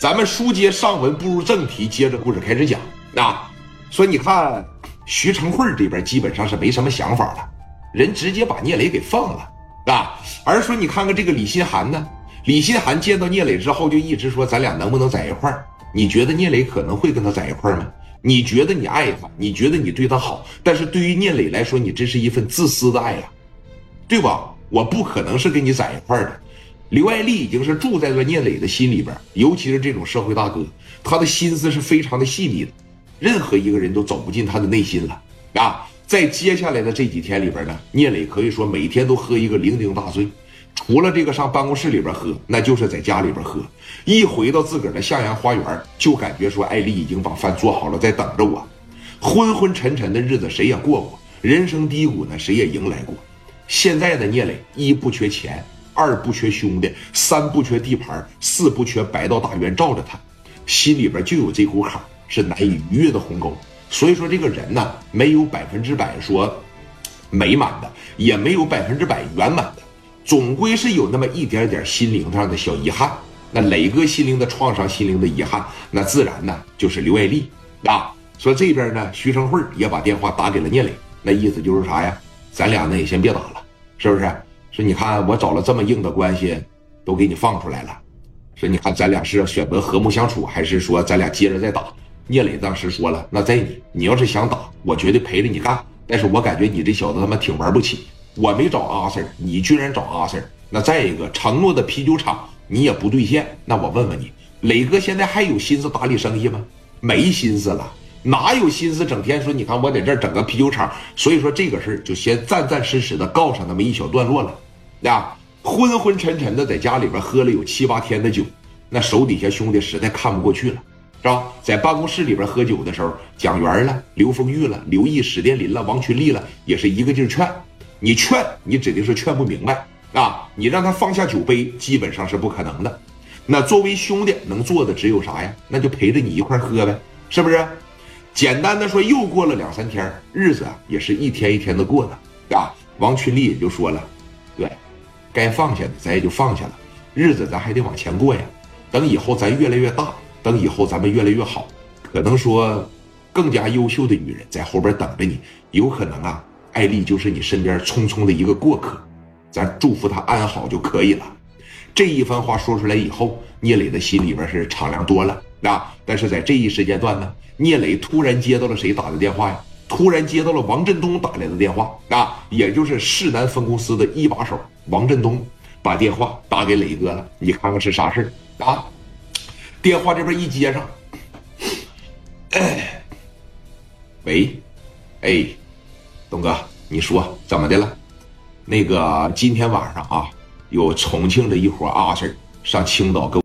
咱们书接上文，步入正题，接着故事开始讲。啊，说你看徐成慧这边基本上是没什么想法了，人直接把聂磊给放了啊。而说你看看这个李心寒呢，李心寒见到聂磊之后就一直说咱俩能不能在一块儿？你觉得聂磊可能会跟他在一块儿吗？你觉得你爱他，你觉得你对他好，但是对于聂磊来说，你这是一份自私的爱呀，对吧？我不可能是跟你在一块儿的。刘爱丽已经是住在了聂磊的心里边，尤其是这种社会大哥，他的心思是非常的细腻的，任何一个人都走不进他的内心了啊！在接下来的这几天里边呢，聂磊可以说每天都喝一个酩酊大醉，除了这个上办公室里边喝，那就是在家里边喝。一回到自个儿的向阳花园，就感觉说艾丽已经把饭做好了，在等着我。昏昏沉沉的日子谁也过过，人生低谷呢谁也迎来过。现在的聂磊一不缺钱，二不缺兄弟，三不缺地盘，四不缺白道大员罩着他，心里边就有这股坎，是难以逾越的鸿沟。所以说这个人呢，没有百分之百说美满的，也没有百分之百圆满的，总归是有那么一点点心灵上的小遗憾。那磊哥心灵的创伤，心灵的遗憾，那自然呢就是刘爱丽啊。说这边呢，徐成慧也把电话打给了聂磊，那意思就是啥呀？咱俩呢也先别打了，是不是？说你看我找了这么硬的关系，都给你放出来了。说你看咱俩是选择和睦相处，还是说咱俩接着再打？聂磊当时说了，那在你，你要是想打，我绝对陪着你干。但是我感觉你这小子他妈挺玩不起，我没找阿 Sir，你居然找阿 Sir。那再一个承诺的啤酒厂。你也不兑现，那我问问你，磊哥现在还有心思打理生意吗？没心思了，哪有心思整天说你看我在这儿整个啤酒厂？所以说这个事儿就先暂暂时时的告上那么一小段落了。呀，昏昏沉沉的在家里边喝了有七八天的酒，那手底下兄弟实在看不过去了，是吧？在办公室里边喝酒的时候，蒋元了、刘丰玉了、刘毅、史殿林了、王群力了，也是一个劲儿劝。你劝，你指定是劝不明白。啊，你让他放下酒杯，基本上是不可能的。那作为兄弟能做的只有啥呀？那就陪着你一块喝呗，是不是？简单的说，又过了两三天，日子也是一天一天的过的啊。王群力也就说了，对，该放下的咱也就放下了，日子咱还得往前过呀。等以后咱越来越大，等以后咱们越来越好，可能说更加优秀的女人在后边等着你，有可能啊，艾丽就是你身边匆匆的一个过客。咱祝福她安好就可以了。这一番话说出来以后，聂磊的心里边是敞亮多了啊。但是在这一时间段呢，聂磊突然接到了谁打的电话呀？突然接到了王振东打来的电话啊，也就是市南分公司的一把手王振东把电话打给磊哥了。你看看是啥事啊？电话这边一接上，喂，哎，东哥，你说怎么的了？那个今天晚上啊，有重庆的一伙阿 Sir 上青岛给。